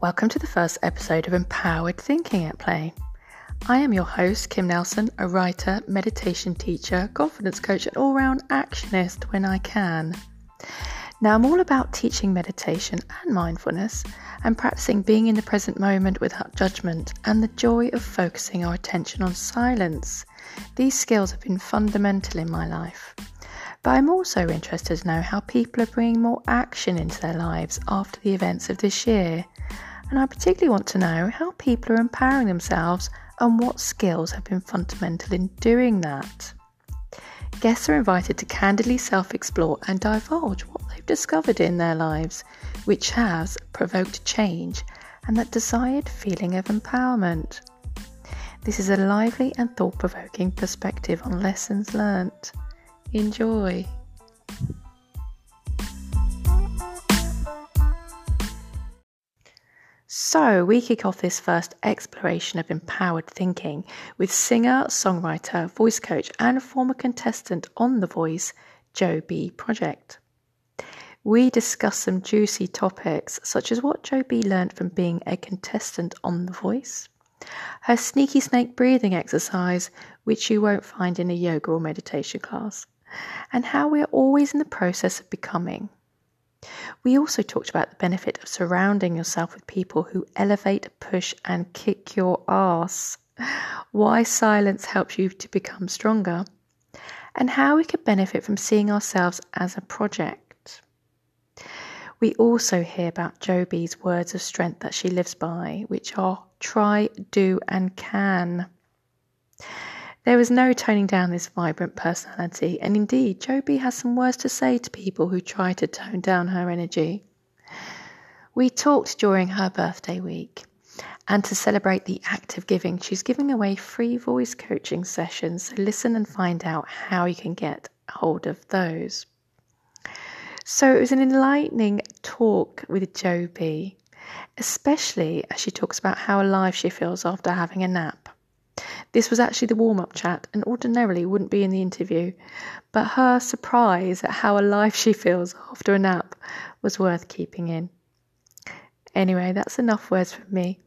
Welcome to the first episode of Empowered Thinking at Play. I am your host, Kim Nelson, a writer, meditation teacher, confidence coach, and all round actionist when I can. Now, I'm all about teaching meditation and mindfulness and practicing being in the present moment without judgment and the joy of focusing our attention on silence. These skills have been fundamental in my life. But I'm also interested to know how people are bringing more action into their lives after the events of this year. And I particularly want to know how people are empowering themselves and what skills have been fundamental in doing that. Guests are invited to candidly self explore and divulge what they've discovered in their lives, which has provoked change and that desired feeling of empowerment. This is a lively and thought provoking perspective on lessons learnt. Enjoy! So, we kick off this first exploration of empowered thinking with singer, songwriter, voice coach, and former contestant on The Voice, Joe B. Project. We discuss some juicy topics, such as what Joe B learned from being a contestant on The Voice, her sneaky snake breathing exercise, which you won't find in a yoga or meditation class, and how we're always in the process of becoming. We also talked about the benefit of surrounding yourself with people who elevate, push, and kick your ass. Why silence helps you to become stronger, and how we could benefit from seeing ourselves as a project. We also hear about Joe B's words of strength that she lives by, which are try, do, and can. There was no toning down this vibrant personality, and indeed, Joe B has some words to say to people who try to tone down her energy. We talked during her birthday week, and to celebrate the act of giving, she's giving away free voice coaching sessions. So listen and find out how you can get hold of those. So it was an enlightening talk with Joe B, especially as she talks about how alive she feels after having a nap. This was actually the warm up chat and ordinarily wouldn't be in the interview, but her surprise at how alive she feels after a nap was worth keeping in. Anyway, that's enough words from me.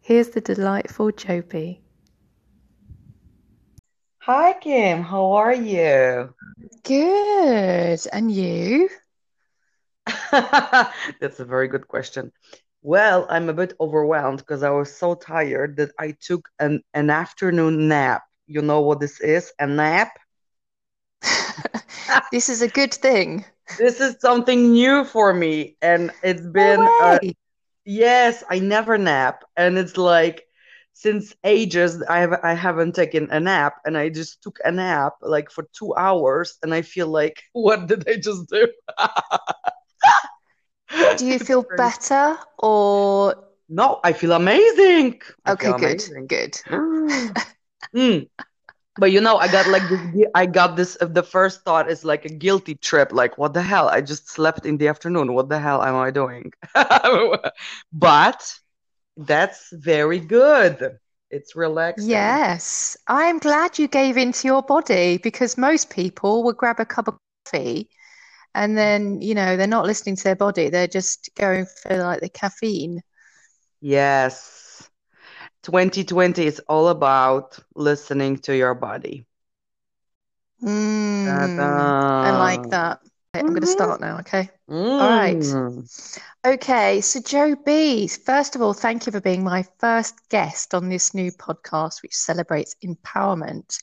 Here's the delightful Joe B. Hi, Kim. How are you? Good. And you? That's a very good question. Well, I'm a bit overwhelmed because I was so tired that I took an, an afternoon nap. You know what this is? A nap? this is a good thing. This is something new for me. And it's been, No uh, yes, I never nap. And it's like, since ages I have I haven't taken a nap and I just took a nap like for two hours and I feel like what did I just do? Do you feel better or No, I feel amazing. I okay, feel good, amazing. good. Mm. But you know, I got like this. I got this. uh, The first thought is like a guilty trip. Like, what the hell? I just slept in the afternoon. What the hell am I doing? But that's very good. It's relaxing. Yes, I'm glad you gave in to your body because most people would grab a cup of coffee and then, you know, they're not listening to their body. They're just going for like the caffeine. Yes. 2020 is all about listening to your body. Mm, I like that. I'm going to start now, okay? All right. Mm. Okay, so Joe B, first of all, thank you for being my first guest on this new podcast, which celebrates empowerment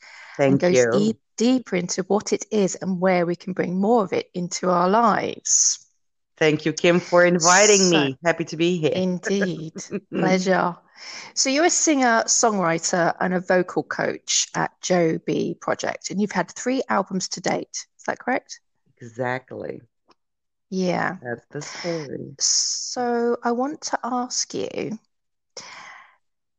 and Thank goes you. e deeper into what it is and where we can bring more of it into our lives. Thank you, Kim, for inviting So, me. Happy to be here. indeed, pleasure. So, you're a singer, songwriter, and a vocal coach at Joe B Project, and you've had three albums to date. Is that correct? Exactly. Yeah. That's the story. So, I want to ask you,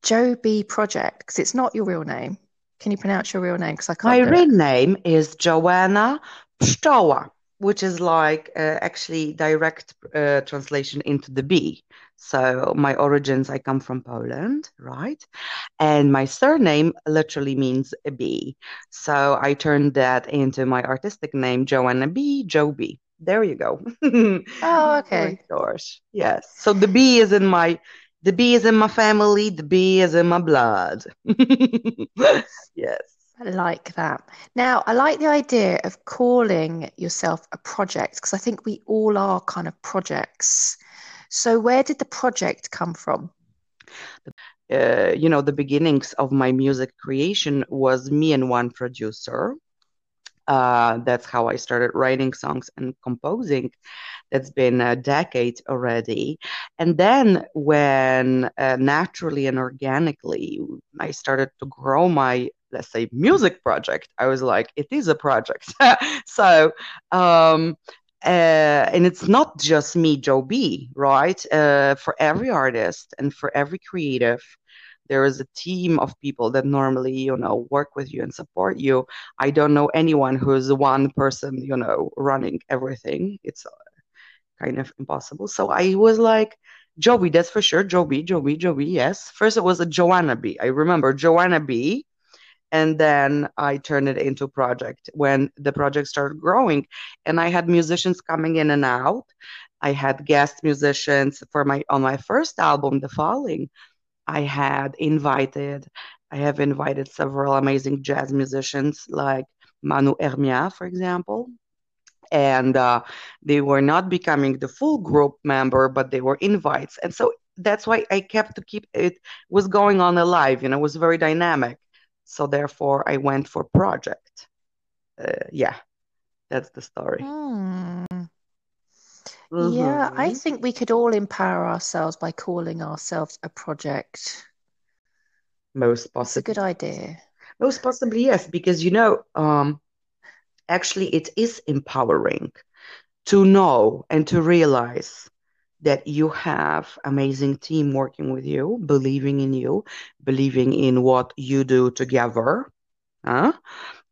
Joe B Project, because it's not your real name. Can you pronounce your real name? Because I can't My real name is Joanna Pszczoła, which is like uh, actually direct uh, translation into the bee. So my origins, I come from Poland, right? And my surname literally means a bee. So I turned that into my artistic name, Joanna B, Joe B. There you go. Oh, okay. Gosh, yes. So the B is in my the B is in my family. The B is in my blood. yes. I like that. Now, I like the idea of calling yourself a project because I think we all are kind of projects. So, where did the project come from? Uh, you know, the beginnings of my music creation was me and one producer. Uh, that's how I started writing songs and composing. That's been a decade already. And then, when uh, naturally and organically I started to grow my let's say music project i was like it is a project. So um uh, and it's not just me joe b right? Uh, for every artist and for every creative there is a team of people that normally you know work with you and support you. I don't know anyone who's one person you know running everything. It's kind of impossible so i was like joey that's for sure joey joey joey yes first it was a joanna b i remember joanna b and then I turned it into project when the project started growing and I had musicians coming in and out. I had guest musicians for my on my first album, The Falling. I had invited, I have invited several amazing jazz musicians like Manu Hermia, for example. And uh, they were not becoming the full group member, but they were invites. And so that's why I kept to keep it was going on alive, you know, it was very dynamic. So therefore, I went for project. Uh, yeah, that's the story. Hmm. Yeah, I hmm think we could all empower ourselves by calling ourselves a project. Most It's a good idea. most possibly yes, because you know, um, actually, it is empowering to know and to realize that you have amazing team working with you, believing in you, believing in what you do together, huh?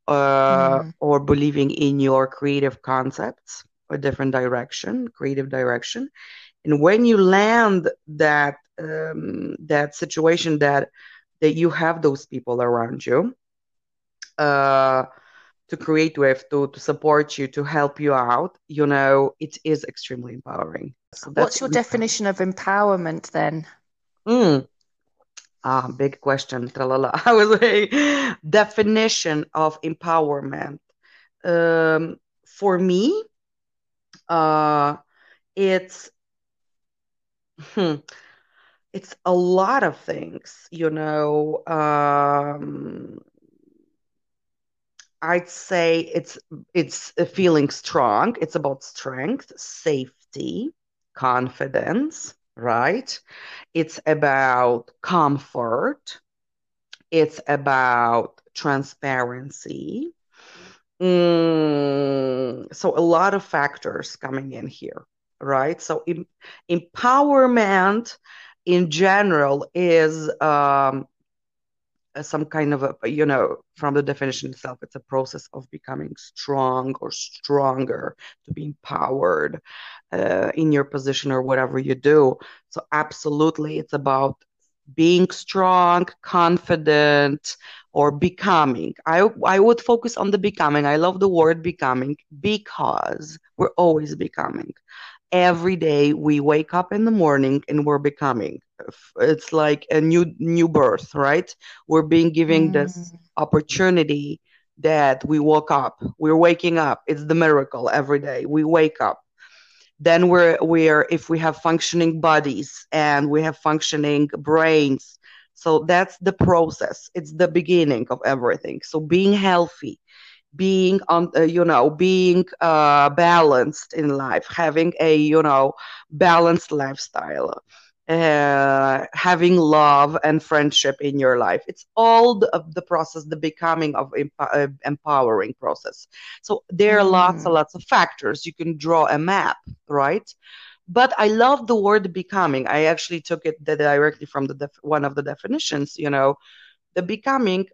uh, Mm. or believing in your creative concepts a different direction, creative direction. And when you land that um, that situation that that you have those people around you uh, to create with, to to support you, to help you out, you know, it is extremely empowering. So What's your definition of empowerment then? Mm, ah, big question. Tralala. I was like, definition of empowerment. Um, for me, uh, it's hmm, it's a lot of things, you know. Um, I'd say it's it's feeling strong. It's about strength, safety, confidence, right? It's about comfort. It's about transparency. Mm, so a lot of factors coming in here, right? So em empowerment in general is um, some kind of a, you know, from the definition itself, it's a process of becoming strong or stronger to be empowered uh, in your position or whatever you do. So absolutely, it's about being strong, confident, or becoming. I I would focus on the becoming. I love the word becoming because we're always becoming. Every day we wake up in the morning and we're becoming. It's like a new new birth, right? We're being given this Mm. opportunity that we woke up. We're waking up. It's the miracle every day. We wake up then we're we're if we have functioning bodies and we have functioning brains so that's the process it's the beginning of everything so being healthy being on uh, you know being uh, balanced in life having a you know balanced lifestyle uh, having love and friendship in your life. It's all the, of the process the becoming of emp- uh, empowering process. So there are lots and Mm. lots of factors. You can draw a map right? But i love the word becoming. I actually took it directly from the def- one of the definitions you know. The becoming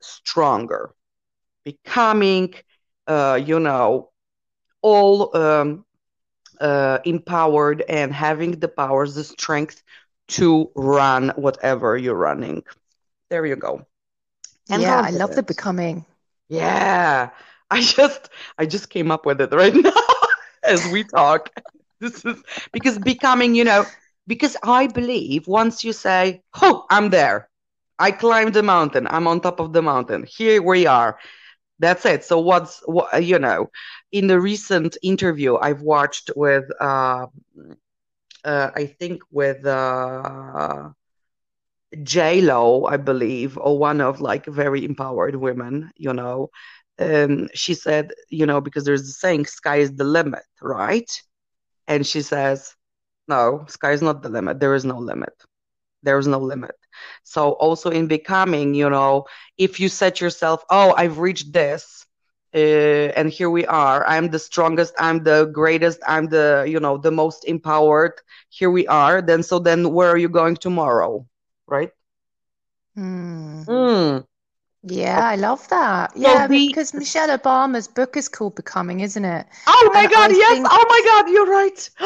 stronger becoming, uh, you know, all um, uh, empowered and having the powers, the strength to run whatever you're running. There you go. And Yeah, I love the becoming. Yeah. I just I just came up with it right now. as we talk. This is because becoming, you know, because I believe once you say, "Oh, I'm there. I climbed the mountain. I'm on top of the mountain. Here we are." That's it. So what's what you know, in the recent interview I've watched with uh, uh I think with uh J Lo, I believe, or one of like very empowered women, you know, um, she said, you know, because there's a saying, sky is the limit, right? And she says, no, sky is not the limit. There is no limit. There is no limit. So also in becoming, you know, if you set yourself, oh, I've reached this, uh, and here we are. I'm the strongest. I'm the greatest. I'm the, you know, the most empowered. Here we are. Then so then where are you going tomorrow? Right? Mm. Mm. Yeah, I love that. Yeah, the, because Michelle Obama's book is called Becoming, isn't it? Oh my and God, I yes. Think... Oh my God, you're right.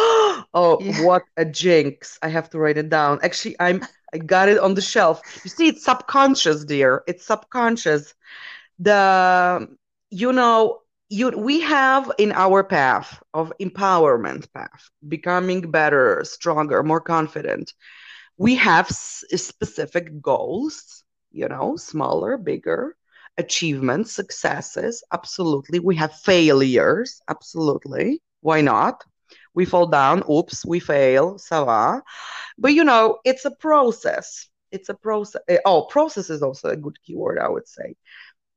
oh, yeah. what a jinx. I have to write it down. Actually, I'm I got it on the shelf. You see, it's subconscious, dear. It's subconscious. The you know, you we have in our path of empowerment path, becoming better, stronger, more confident. We have s- specific goals you know, smaller, bigger achievements, successes. Absolutely. We have failures. Absolutely. Why not? We fall down. Oops, we fail. Ça va. But, you know, it's a process. It's a process. Eh, oh, process is also a good keyword, I would say.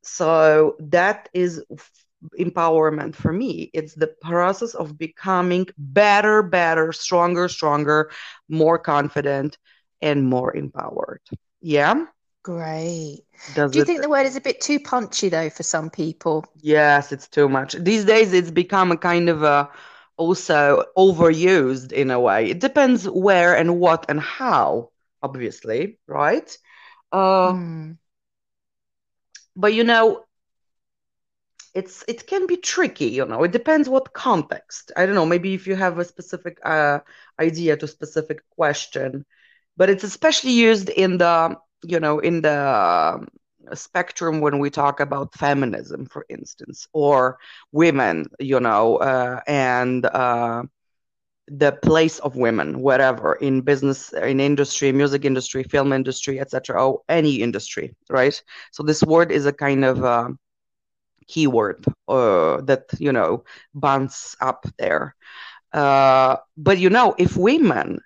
So that is empowerment for me. It's the process of becoming better, better, stronger, stronger, more confident, and more empowered. Yeah. Great. Does Do you it, think the word is a bit too punchy though for some people? Yes, it's too much. These days it's become a kind of a also overused in a way. It depends where and what and how, obviously, right? Uh, mm. But you know, it's it can be tricky. You know, it depends what context. I don't know. Maybe if you have a specific uh, idea to specific question, but it's especially used in the you know, in the spectrum when we talk about feminism, for instance, or women, you know, uh, and uh, the place of women, whatever, in business, in industry, music industry, film industry, etc., or any industry, right? So this word is a kind of uh, keyword uh, that you know bounce up there. Uh, but you know, if women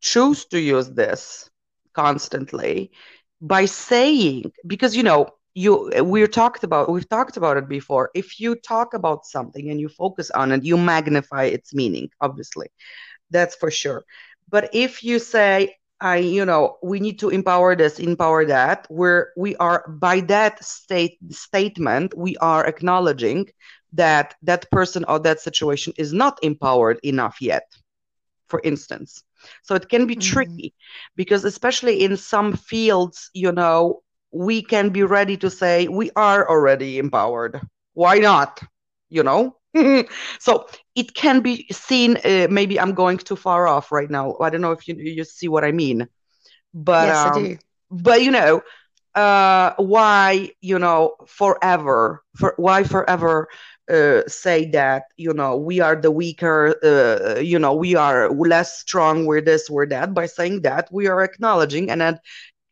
choose to use this constantly, by saying because you know you we're talked about we've talked about it before. If you talk about something and you focus on it you magnify its meaning obviously. That's for sure. But if you say i you know we need to empower this empower that where we are by that state statement we are acknowledging that that person or that situation is not empowered enough yet. For instance so it can be mm-hmm. tricky because, especially in some fields, you know, we can be ready to say we are already empowered. Why not? You know? so it can be seen. Uh, maybe I'm going too far off right now. I don't know if you you see what I mean, but yes, um, I do. But you know, uh, why you know forever? For why forever? Uh, say that you know we are the weaker uh, you know we are less strong we're this we're that by saying that we are acknowledging and a,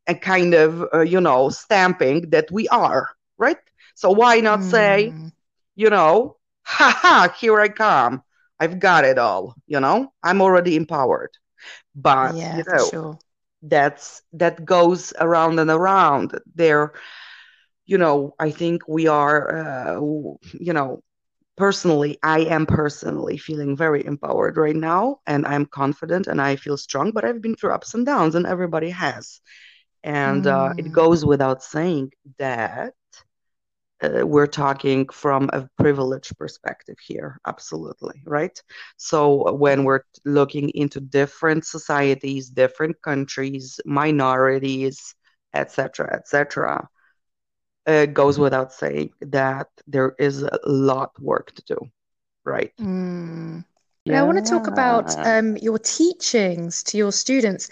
a kind of uh, you know stamping that we are right so why not mm. say hmm. you know ha ha here i come i've got it all you know i'm already empowered but yeah, you know sure. that's that goes around and around there you know i think we are uh, you know personally i am personally feeling very empowered right now and i'm confident and i feel strong but i've been through ups and downs and everybody has and mm. uh, it mm. goes without saying that uh, we're talking from a privileged perspective here absolutely right so when we're looking into different societies different countries minorities etc etc it goes without saying that there is a lot work to do right mm. yeah. i want to talk about um, your teachings to your students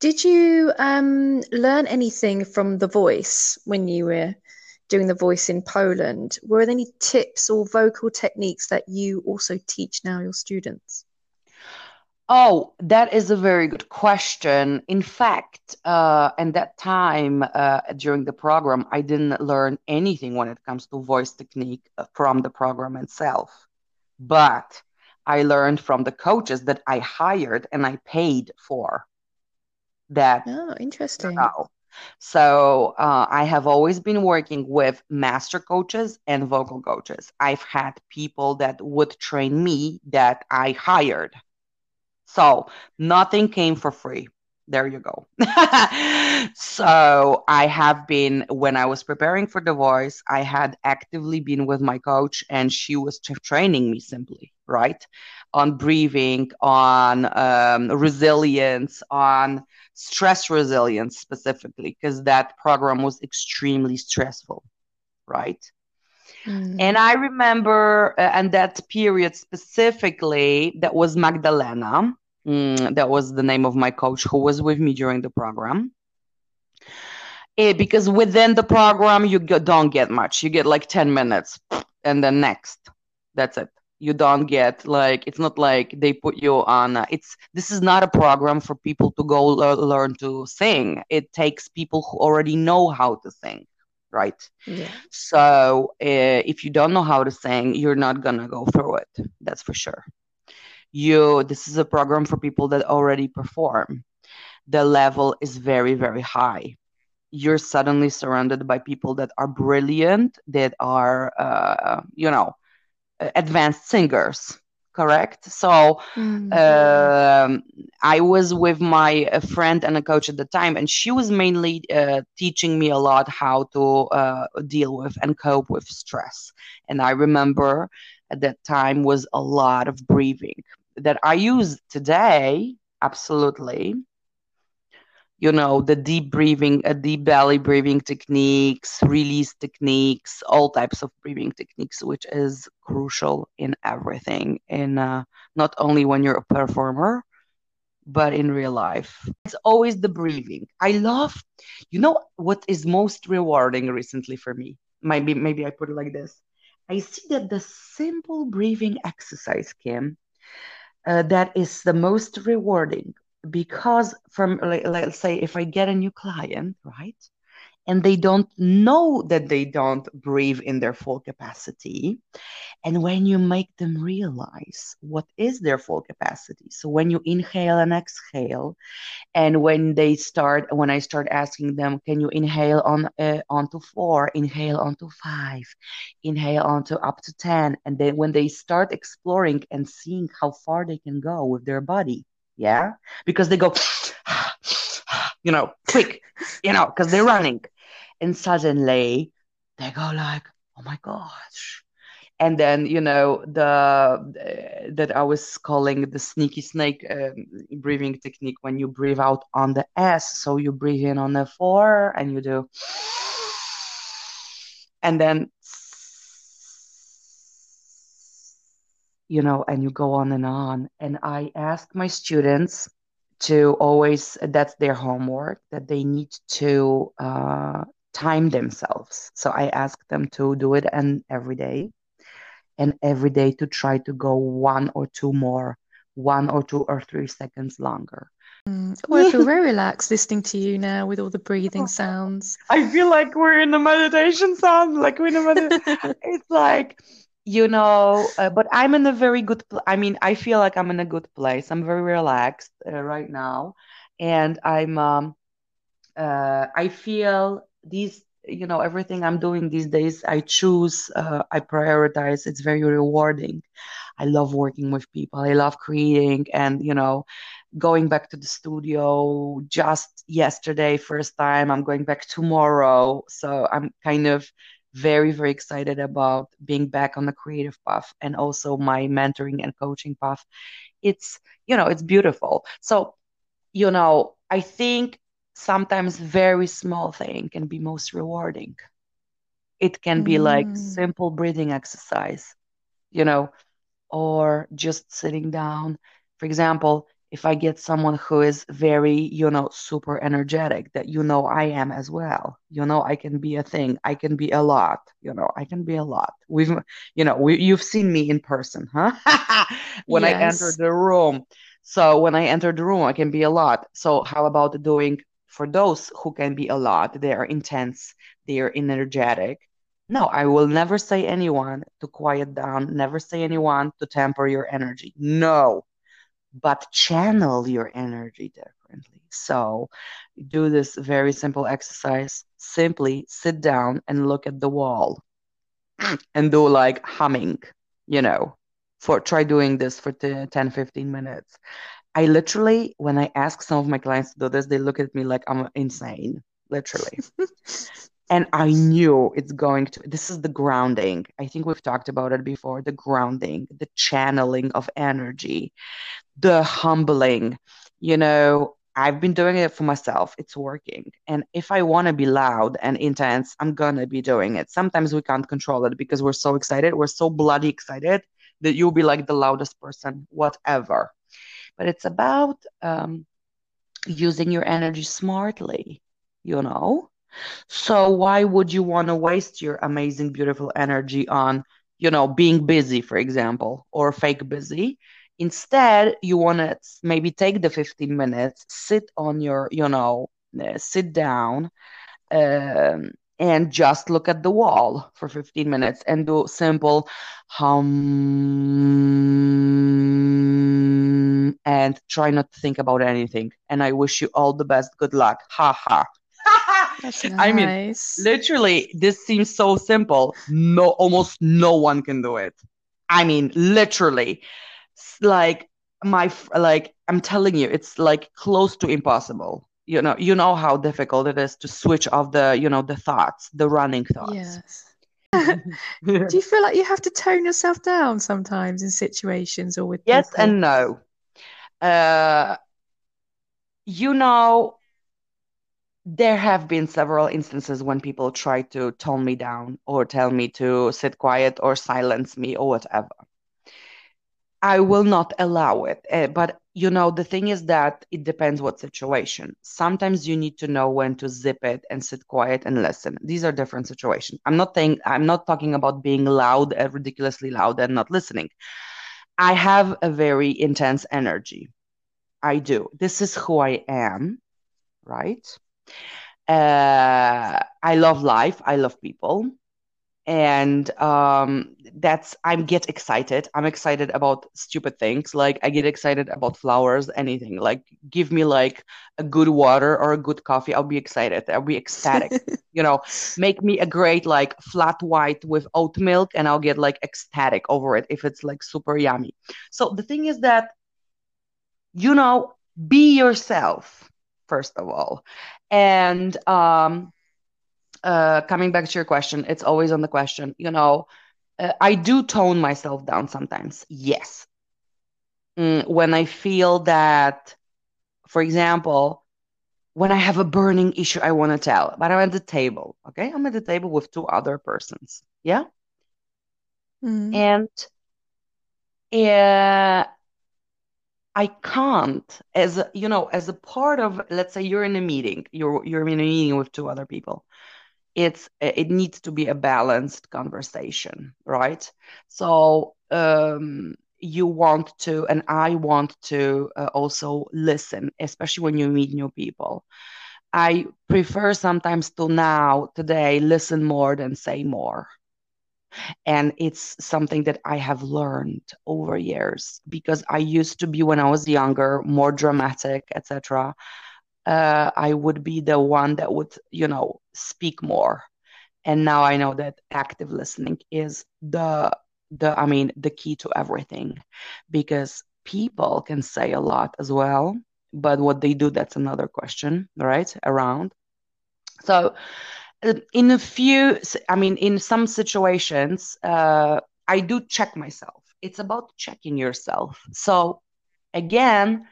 did you um, learn anything from the voice when you were doing the voice in Poland. Were there any tips or vocal techniques that you also teach now your students? Oh, that is a very good question. In fact, uh, and that time uh, during the program, I didn't learn anything when it comes to voice technique uh, from the program itself. But I learned from the coaches that I hired and I paid for. That oh, interesting. Now. So uh, I have always been working with master coaches and vocal coaches. I've had people that would train me that I hired so nothing came for free. There you go. so I have been, when I was preparing for the voice, I had actively been with my coach and she was training me simply, right? On breathing, on um, resilience, on stress resilience specifically, because that program was extremely stressful, right? Mm. And I remember, uh, and that period specifically, that was Magdalena. Mm, that was the name of my coach who was with me during the program. It, eh, because within the program, you get, don't get much. You get like 10 minutes and then next. That's it. You don't get like, it's not like they put you on, a, it's, this is not a program for people to go learn to sing. It takes people who already know how to sing right? Yeah. So uh, if you don't know how to sing, you're not gonna go through it. That's for sure. You this is a program for people that already perform. The level is very very high. You're suddenly surrounded by people that are brilliant, that are uh, you know advanced singers correct? So mm. uh, i was with my friend and a coach at the time and she was mainly uh, teaching me a lot how to uh, deal with and cope with stress. And i remember at that time was a lot of breathing that i use today absolutely you know the deep breathing uh, deep belly breathing techniques release techniques all types of breathing techniques which is crucial in everything in uh, not only when you're a performer but in real life. It's always the breathing. I love you know what is most rewarding recently for me? Maybe maybe i put it like this. I see that the simple breathing exercise kim uh, that is the most rewarding because from like, let's say if i get a new client right and they don't know that they don't breathe in their full capacity and when you make them realize what is their full capacity so when you inhale and exhale and when they start when i start asking them can you inhale on uh, onto 4 inhale onto 5 inhale onto up to 10 and then when they start exploring and seeing how far they can go with their body yeah? Because they go you know quick you know because they're running. And suddenly they go like oh my gosh. And then you know the uh, that i was calling the sneaky snake um, breathing technique when you breathe out on the s so you breathe in on the four and you do and then you know, and you go on and on. And I ask my students to always, that's their homework, that they need to uh, time themselves. So I ask them to do it and every day and every day to try to go one or two more, one or two or three seconds longer. Mm. Oh, I feel very relaxed listening to you now with all the breathing sounds. I feel like we're in a meditation sound, like we're in a med- it's like you know uh, but i'm in a very good pl- i mean i feel like i'm in a good place. I'm very relaxed uh, right now. And i'm um uh, i feel these you know everything i'm doing these days i choose uh, i prioritize. It's very rewarding. I love working with people. I love creating and you know going back to the studio. Just yesterday first time i'm going back tomorrow. So i'm kind of very very excited about being back on the creative path and also my mentoring and coaching path. It's you know it's beautiful. So you know i think sometimes very small thing can be most rewarding. It can be mm. like simple breathing exercise you know or just sitting down. For example if I get someone who is very, you know, super energetic, that you know I am as well. You know, I can be a thing. I can be a lot. You know, I can be a lot. We've, you know, we, you've seen me in person, huh? when yes. I enter the room. So when I enter the room, I can be a lot. So how about doing for those who can be a lot? They are intense. They are energetic. No, I will never say anyone to quiet down. Never say anyone to temper your energy. No but channel your energy differently. So, do this very simple exercise. Simply sit down and look at the wall and do like humming, you know, for try doing this for 10, 15 minutes. I literally, when I ask some of my clients to do this, they look at me like I'm insane, literally. and I knew it's going to. This is the grounding. I think we've talked about it before the grounding, the channeling of energy the humbling, you know, I've been doing it for myself. It's working. And if I want to be loud and intense, I'm going to be doing it. Sometimes we can't control it because we're so excited. We're so bloody excited that you'll be like the loudest person, whatever. But it's about um, using your energy smartly, you know? So why would you want to waste your amazing, beautiful energy on, you know, being busy, for example, or fake busy? Instead, you want to maybe take the 15 minutes, sit on your, you know, uh, sit down um, and just look at the wall for 15 minutes and do simple hum and try not to think about anything. And I wish you all the best. Good luck. Ha ha. Nice. I mean, literally, this seems so simple. No, almost no one can do it. I mean, literally like my like i'm telling you it's like close to impossible. You know you know how difficult it is to switch off the you know the thoughts the running thoughts. Yes. Do you feel like you have to tone yourself down sometimes in situations or with yes people? and no. Uh you know there have been several instances when people try to tone me down or tell me to sit quiet or silence me or whatever I will not allow it. Uh, but you know, the thing is that it depends what situation. Sometimes you need to know when to zip it and sit quiet and listen. These are different situations. I'm not saying I'm not talking about being loud and ridiculously loud and not listening. I have a very intense energy. I do. This is who I am, right? Uh, I love life. I love people and um, that's i get excited. I'm excited about stupid things. Like i get excited about flowers anything. Like give me like a good water or a good coffee i'll be excited. I'll be ecstatic. You know make me a great like flat white with oat milk and i'll get like ecstatic over it if it's like super yummy. So the thing is that you know be yourself first of all. And um uh, coming back to your question, it's always on the question. You know, uh, I do tone myself down sometimes. Yes. Mm, when I feel that, for example, when I have a burning issue I want to tell, but I'm at the table, okay? I'm at the table with two other persons. Yeah. Mm. And uh, I can't, as a, you know, as a part of, let's say you're in a meeting, you're you're in a meeting with two other people it's it needs to be a balanced conversation right? So um, you want to and i want to uh, also listen especially when you meet new people. I prefer sometimes to now today listen more than say more. And it's something that i have learned over years because i used to be when i was younger more dramatic etc uh, I would be the one that would, you know, speak more. And now I know that active listening is the the I mean the key to everything, because people can say a lot as well, but what they do that's another question, right? Around. So in a few, I mean, in some situations, uh, I do check myself. It's about checking yourself. So again,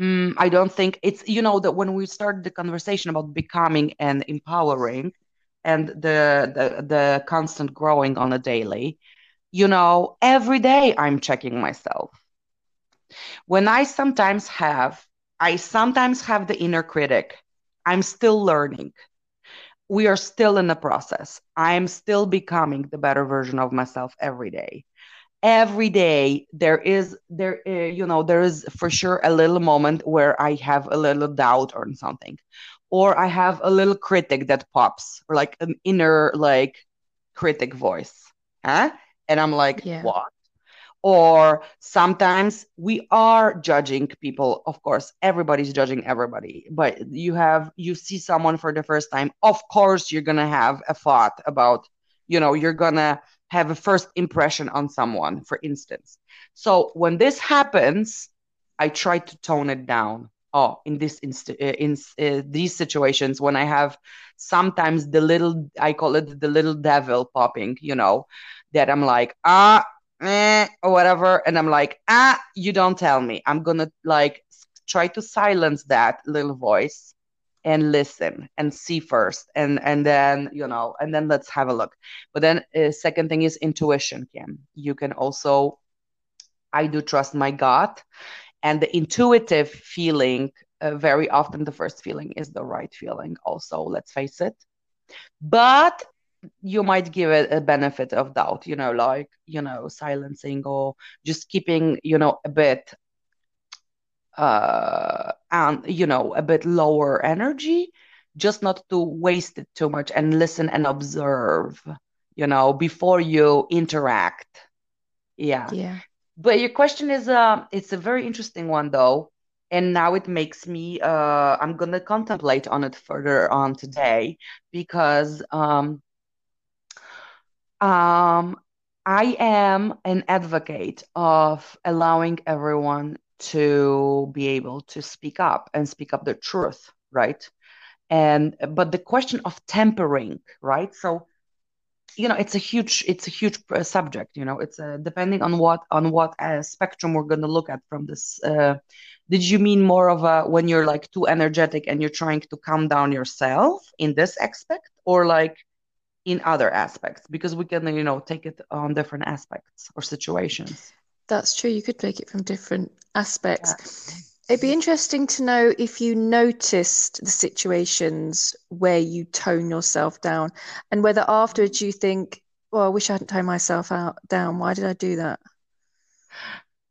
Mm, I don't think it's, you know, that when we started the conversation about becoming and empowering and the, the, the constant growing on a daily, you know, every day I'm checking myself. when I sometimes have, I sometimes have the inner critic. I'm still learning. We are still in the process. I'm still becoming the better version of myself every day. Every day there is there uh, you know there is for sure a little moment where I have a little doubt on something or I have a little critic that pops or like an inner like critic voice. Huh? And I'm like, yeah. what? or sometimes we are judging people of course everybody's judging everybody but you have you see someone for the first time of course you're gonna have a thought about you know you're gonna have a first impression on someone for instance. So when this happens i try to tone it down. Oh in this inst- uh, in uh, these situations when i have sometimes the little i call it the little devil popping you know that i'm like ah eh, or whatever and i'm like ah you don't tell me. I'm gonna like try to silence that little voice and listen and see first and and then you know and then let's have a look. But then uh, second thing is intuition kim. You can also i do trust my gut and the intuitive feeling uh, very often the first feeling is the right feeling also let's face it. But you might give it a benefit of doubt you know like you know silencing or just keeping you know a bit uh and you know a bit lower energy just not to waste it too much and listen and observe you know before you interact. Yeah. Yeah. But your question is uh it's a very interesting one though and now it makes me uh i'm gonna contemplate on it further on today because um um, I am an advocate of allowing everyone to be able to speak up and speak up the truth, right? And but the question of tempering, right? So, you know, it's a huge, it's a huge uh, subject. You know, it's a, uh, depending on what on what uh, spectrum we're going to look at from this. Uh, did you mean more of a when you're like too energetic and you're trying to calm down yourself in this aspect, or like in other aspects because we can you know take it on different aspects or situations that's true you could take it from different aspects. Yeah. it'd be interesting to know if you noticed the situations where you tone yourself down and whether afterwards you think well i wish i hadn't toned myself out down. Why did i do that?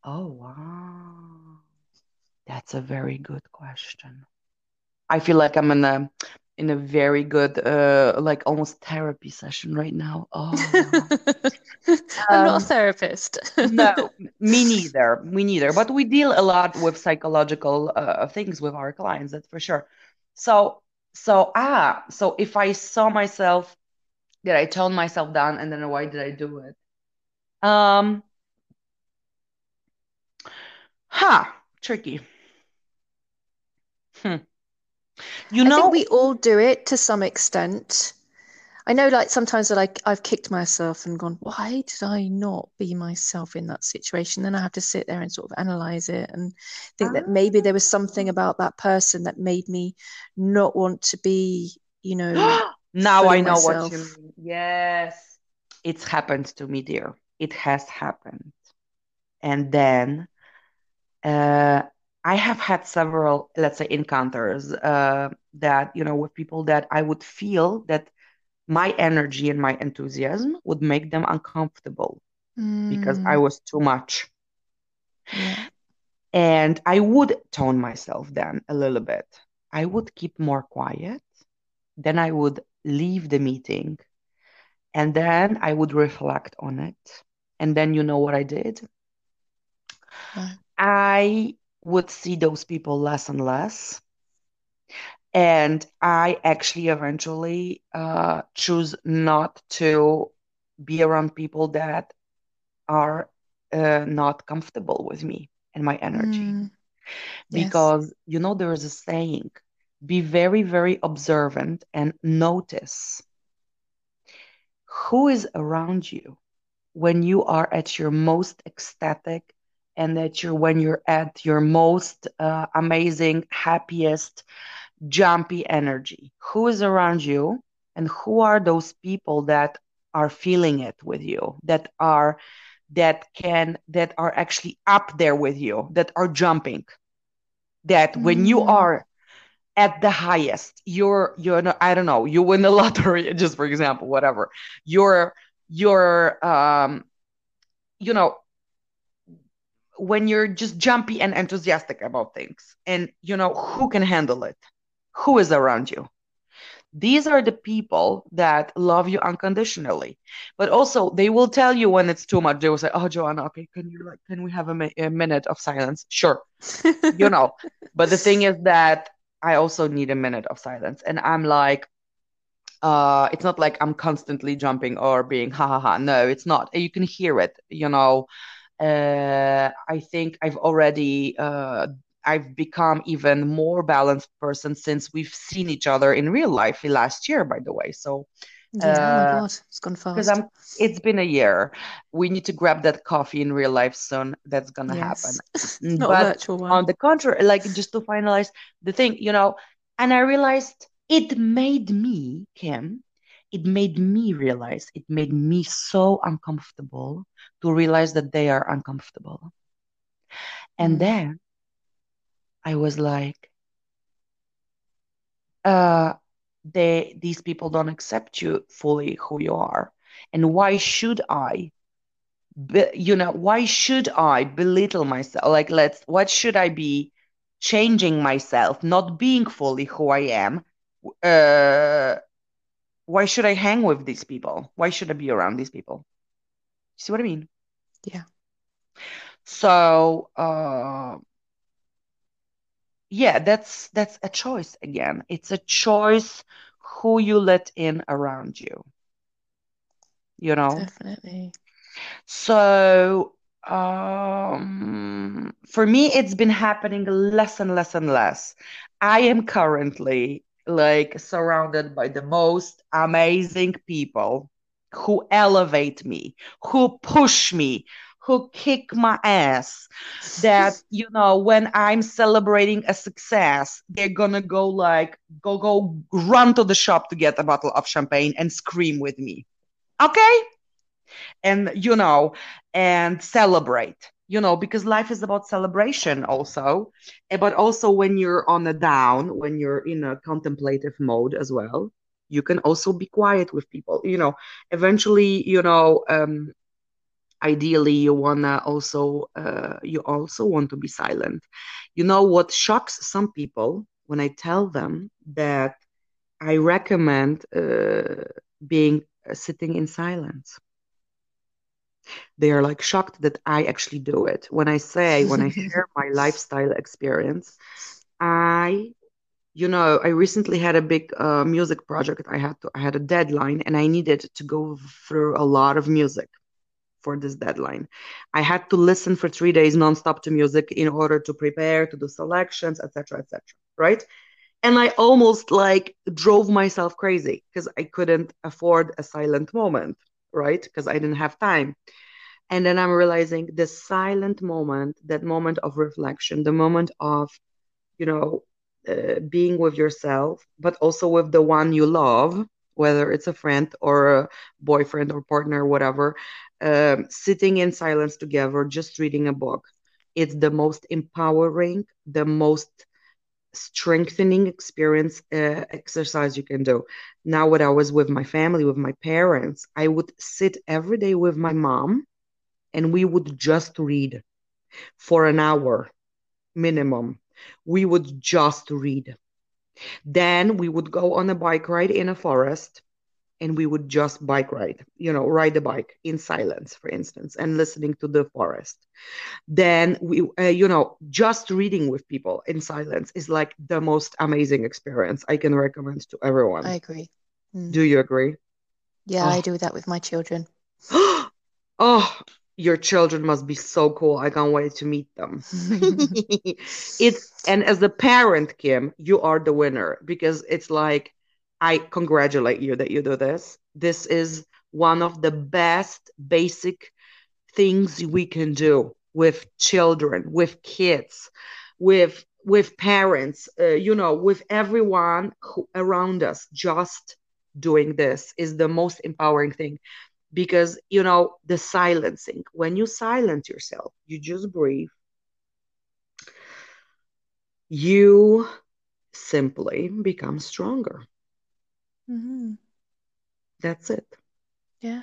Oh wow. That's a very good question. I feel like i'm in a in a very good uh like almost therapy session right now. Oh. I'm um, not a um, therapist. no me neither me neither. But we deal a lot with psychological uh, things with our clients that's for sure. So so ah so if i saw myself did i tone myself down and then why did i do it? Um huh tricky. Hmm you know, I think we all do it to some extent. I know, like sometimes that like I've kicked myself and gone, why did I not be myself in that situation? Then I have to sit there and sort of analyze it and think ah. that maybe there was something about that person that made me not want to be, you know. now I know myself. what you mean. Yes, it's happened to me, dear. It has happened, and then uh, I have had several, let's say, encounters uh, that, you know, with people that I would feel that my energy and my enthusiasm would make them uncomfortable mm. because I mm. was too much. Yeah. And I would tone myself then a little bit. I would keep more quiet. Then I would leave the meeting. And then I would reflect on it. And then you know what I did? I would see those people less and less. And I actually eventually uh, choose not to be around people that are uh, not comfortable with me and my energy. Mm. Because, yes. you know, there is a saying be very, very observant and notice who is around you when you are at your most ecstatic and that you're when you're at your most uh, amazing happiest jumpy energy who is around you and who are those people that are feeling it with you that are that can that are actually up there with you that are jumping that mm. when you mm. are at the highest you're you're i don't know you win the lottery just for example whatever you're you're um you know when you're just jumpy and enthusiastic about things. And you know who can handle it? Who is around you? These are the people that love you unconditionally. But also they will tell you when it's too much. They will say oh joanna okay can you like can we have a, mi- a minute of silence? Sure. You know. But the thing is that i also need a minute of silence. And i'm like uh it's not like i'm constantly jumping or being ha ha ha. No it's not. You can hear it you know uh i think i've already uh I've become even more balanced person since we've seen each other in real life last year, by the way. So yeah, uh, oh God, it's gone fast. Because I'm, it's been a year. We need to grab that coffee in real life soon. That's gonna yes. happen. Not but virtual one. On the contrary, like just to finalize the thing, you know, and I realized it made me, Kim, it made me realize, it made me so uncomfortable to realize that they are uncomfortable. And mm. then I was like, uh, they these people don't accept you fully who you are, and why should I? Be, you know, why should I belittle myself? Like, let's, what should I be changing myself, not being fully who I am? Uh, why should I hang with these people? Why should I be around these people? See what I mean? Yeah. So, uh, yeah that's that's a choice again it's a choice who you let in around you you know definitely so um for me it's been happening less and less and less i am currently like surrounded by the most amazing people who elevate me who push me who kick my ass that you know when i'm celebrating a success they're gonna go like go go run to the shop to get a bottle of champagne and scream with me. Okay? And you know and celebrate you know because life is about celebration also eh, but also when you're on a down when you're in a contemplative mode as well you can also be quiet with people. You know eventually you know um ideally you wanna also uh, you also want to be silent. You know what shocks some people when i tell them that i recommend uh, being uh, sitting in silence they are like shocked that i actually do it when i say when i share my lifestyle experience i you know i recently had a big uh, music project i had to i had a deadline and i needed to go through a lot of music for this deadline. I had to listen for three days nonstop to music in order to prepare, to do selections, etc., etc. right? And I almost like drove myself crazy because I couldn't afford a silent moment, right? Because I didn't have time. And then I'm realizing the silent moment, that moment of reflection, the moment of, you know, uh, being with yourself, but also with the one you love, whether it's a friend or a boyfriend or partner, whatever, um, sitting in silence together, just reading a book. It's the most empowering, the most strengthening experience uh, exercise you can do. Now, when I was with my family, with my parents, I would sit every day with my mom and we would just read for an hour minimum. We would just read. Then we would go on a bike ride in a forest and we would just bike ride, you know, ride the bike in silence, for instance, and listening to the forest. Then we, uh, you know, just reading with people in silence is like the most amazing experience I can recommend to everyone. I agree. Mm. Do you agree? Yeah, oh. I do that with my children. oh, your children must be so cool. I can't wait to meet them. it's and as a parent, Kim, you are the winner because it's like I congratulate you that you do this. This is one of the best basic things we can do with children, with kids, with with parents, uh, you know, with everyone who, around us. Just doing this is the most empowering thing because you know the silencing when you silence yourself you just breathe you simply become stronger hmm that's it Yeah.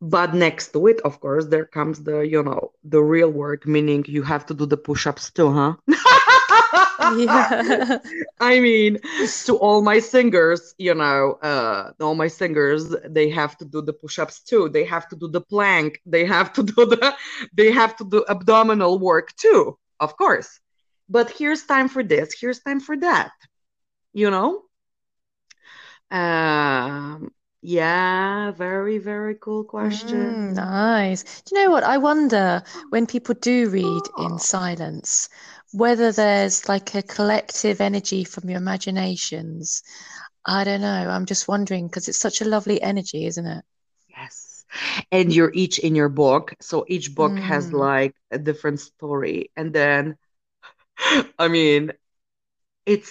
but next to it of course there comes the you know the real work meaning you have to do the push-ups too huh Yeah. I mean, to all my singers, you know, uh, all my singers, they have to do the push-ups too. They have to do the plank. They have to do the, they have to do abdominal work too, of course. But here's time for this. Here's time for that. You know? Um, yeah, very, very cool question. Mm, nice. Do you know what? I wonder when people do read in silence, whether there's like a collective energy from your imaginations. I don't know. I'm just wondering because it's such a lovely energy, isn't it? Yes. And you're each in your book. So each book has Mm. like a different story. And then, I mean, it's,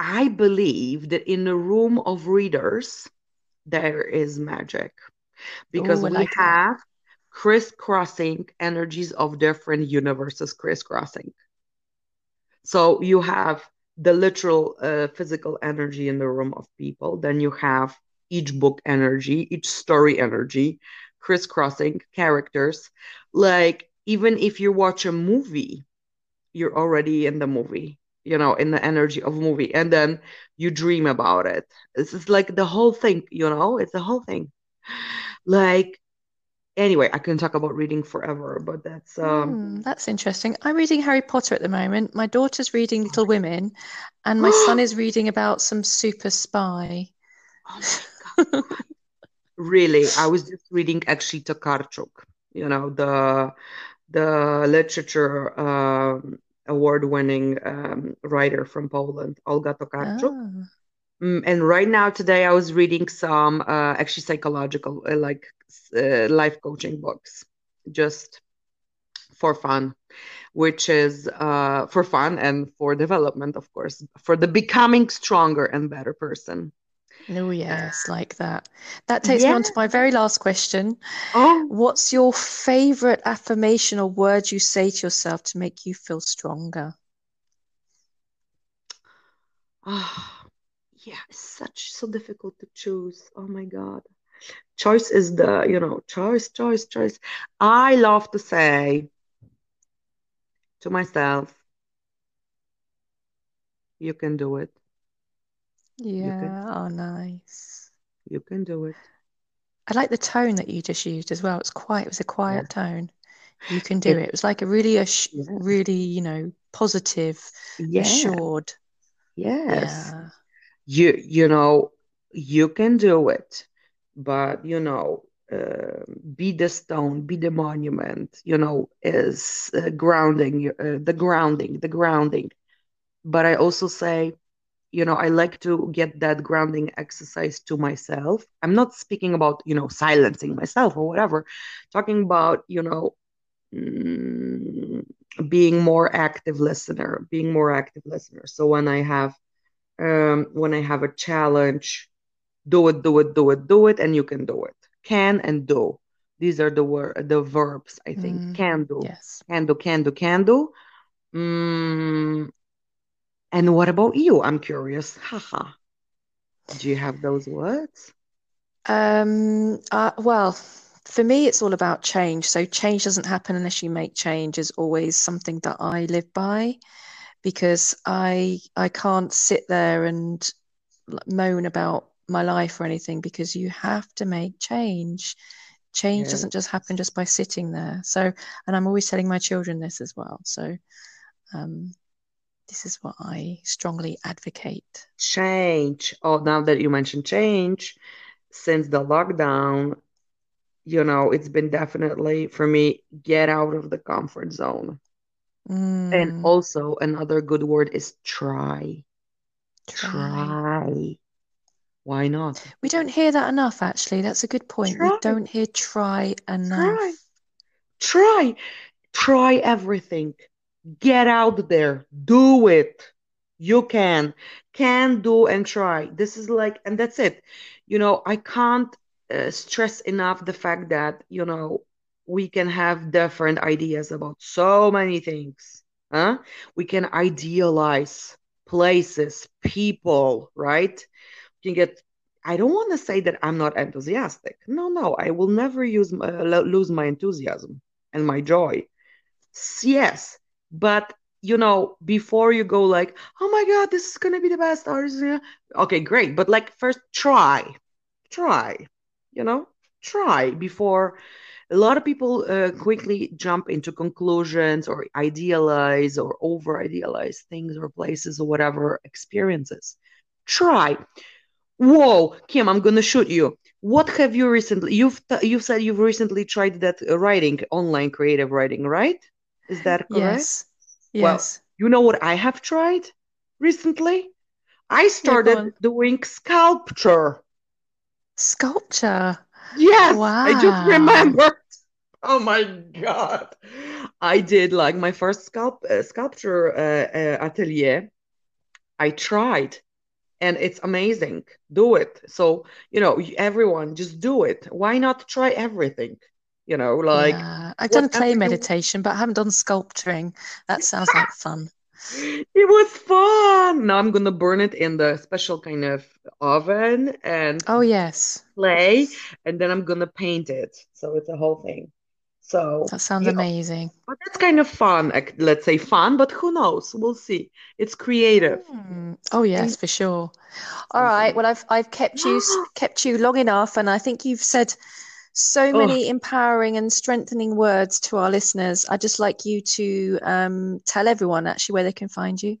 I believe that in a room of readers, there is magic because Oh, I we like that. have crisscrossing energies of different universes crisscrossing. So you have the literal uh, physical energy in the room of people. Then you have each book energy, each story energy, crisscrossing characters. Like even if you watch a movie, you're already in the movie, you know, in the energy of a movie, and then you dream about it. This is like the whole thing, you know, it's the whole thing. Like anyway, I can talk about reading forever, but that's um Hmm, that's interesting. I'm reading Harry Potter at the moment. My daughter's reading Little Women, and my son is reading about some super spy. Oh. Really, I was just reading actually Tokarczuk, you know, the the literature um, award-winning um, writer from Poland, Olga Tokarczuk. Mm, and right now, today, I was reading some uh, actually psychological, uh, like uh, life coaching books, just for fun, which is uh, for fun and for development, of course, for the becoming stronger and better person. Oh yes, like that. That takes me on to my very last question. Oh, What's your favorite affirmation or word you say to yourself to make you feel stronger? ah, yeah, it's such so difficult to choose. Oh my God. Choice is the, you know, choice, choice, choice. I love to say to myself, you can do it. You can, Yeah, oh nice. you can do it. I like the tone that you just used as well. It's quiet, it was a Yeah. quiet tone. You can do It, it. It was like a really, ass yeah. really, you know, positive, Yeah. assured. Yes. Yeah. You, you know, you can do it, but you know, uh, be the stone, be the monument, you know, is uh, grounding, you- uh, the grounding, the grounding. But I also say, you know, I like to get that grounding exercise to myself. I'm not speaking about, you know, silencing myself or whatever, talking about, you know, mm, being more active listener, being more active listener. So when I have um, when I have a challenge, do it, do it, do it, do it, and you can do it. Can and do. These are the word the verbs, I think. Mm, Can do, yes. can do, can do, can do. Mm, and what about you? I'm curious. Haha. Do you have those words? Um, uh, well, for me, it's all about change. So change doesn't happen unless you make change is always something that I live by because I I can't sit there and moan about my life or anything because you have to make change. Change Yes. doesn't just happen just by sitting there. So, and I'm always telling my children this as well. So, um, this is what I strongly advocate. Change. Oh, now that you mentioned change, since the lockdown, you know, it's been definitely for me, get out of the comfort zone. And Mm, also another good word is try. try. Try. Why not? We don't hear that enough, actually. That's a good point. We don't hear try Try. enough. Try. Try everything. Get out there. Do it. You can. Can do and try. This is like, and that's it. You know, I can't uh, stress enough the fact that you know we can have different ideas about so many things huh we can idealize places people right can get i don't want to say that i'm not enthusiastic no no i will never use uh, lose my enthusiasm and my joy yes but you know before you go like oh my god this is gonna be the best artist okay great. But like first try. Try you know? Try before a lot of people uh, quickly jump into conclusions or idealize or over idealize things or places or whatever experiences. Try. Whoa kim i'm gonna shoot you. What have you recently you've you've said you've recently tried that uh, writing online creative writing right is that correct yes yes well, you know what i have tried recently i started yeah, doing sculpture sculpture Yes, wow. I just remembered. Oh my god, I did like my first sculpt uh, sculpture uh, uh, atelier. I tried, and it's amazing. Do it. So you know, everyone just do it. Why not try everything? You know, like yeah. I've done clay meditation, but I haven't done sculpturing. That sounds like fun it was fun. Now I'm gonna burn it in the special kind of oven and oh yes, clay, and then I'm gonna paint it. So it's a whole thing. So that sounds amazing. Know, but that's kind of fun. Let's say fun, but who knows? We'll see. It's creative. Mm. Oh yes, for sure. All right. Well, I've I've kept you kept you long enough, and I think you've said so many oh. empowering and strengthening words to our listeners. I'd just like you to um, tell everyone actually where they can find you.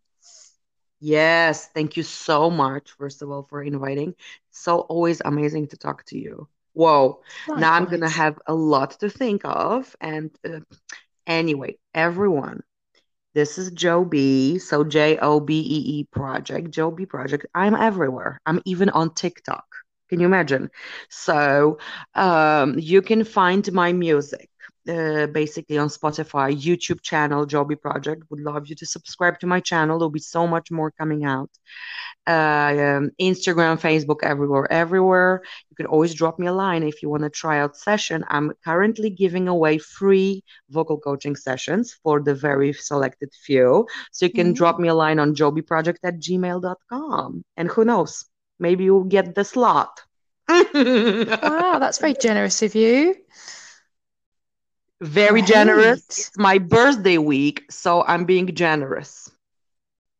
Yes, thank you so much, first of all, for inviting. So always amazing to talk to you. Whoa, Likewise. now I'm going to have a lot to think of. And uh, anyway, everyone, this is Jobee. So J O B E E Project, Jobee Project. I'm everywhere. I'm even on TikTok. Can you imagine? So um, you can find my music uh, basically on Spotify, YouTube channel, Jobee Project. Would love you to subscribe to my channel. There'll be so much more coming out. Uh, um, Instagram, Facebook, everywhere, everywhere. You can always drop me a line if you want a tryout session. I'm currently giving away free vocal coaching sessions for the very selected few. So you can mm-hmm. drop me a line on jobeeproject at gmail.com. And who knows? Maybe you'll get the slot. wow, that's very generous of you. Very Great. generous. It's my birthday week, so I'm being generous.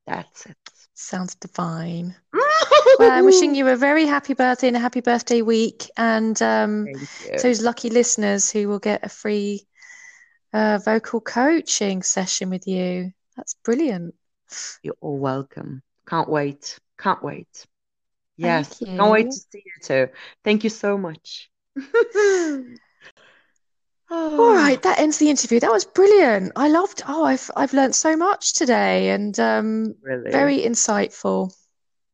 That's it. Sounds divine. well, I'm wishing you a very happy birthday and a happy birthday week, and um, those lucky listeners who will get a free uh, vocal coaching session with you. That's brilliant. You're all welcome. Can't wait. Can't wait. Yes, can't wait to see you too. Thank you so much. All right, that ends the interview. That was brilliant. I loved. Oh, I've I've learned so much today, and um, really? very insightful.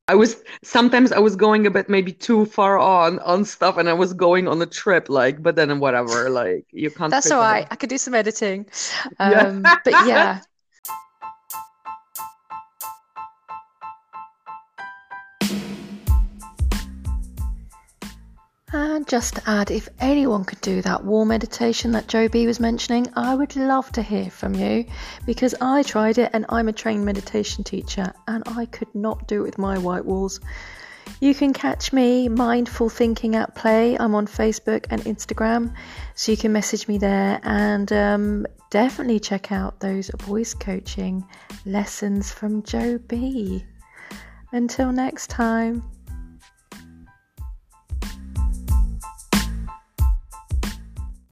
I was sometimes I was going a bit maybe too far on on stuff, and I was going on a trip, like. But then whatever, like you can't. That's all right. I could do some editing. Um, yeah. but yeah, And just to add, if anyone could do that wall meditation that Jobee was mentioning, I would love to hear from you because I tried it and I'm a trained meditation teacher and I could not do it with my white walls. You can catch me, Mindful Thinking at Play. I'm on Facebook and Instagram, so you can message me there and um, definitely check out those voice coaching lessons from Jobee. Until next time.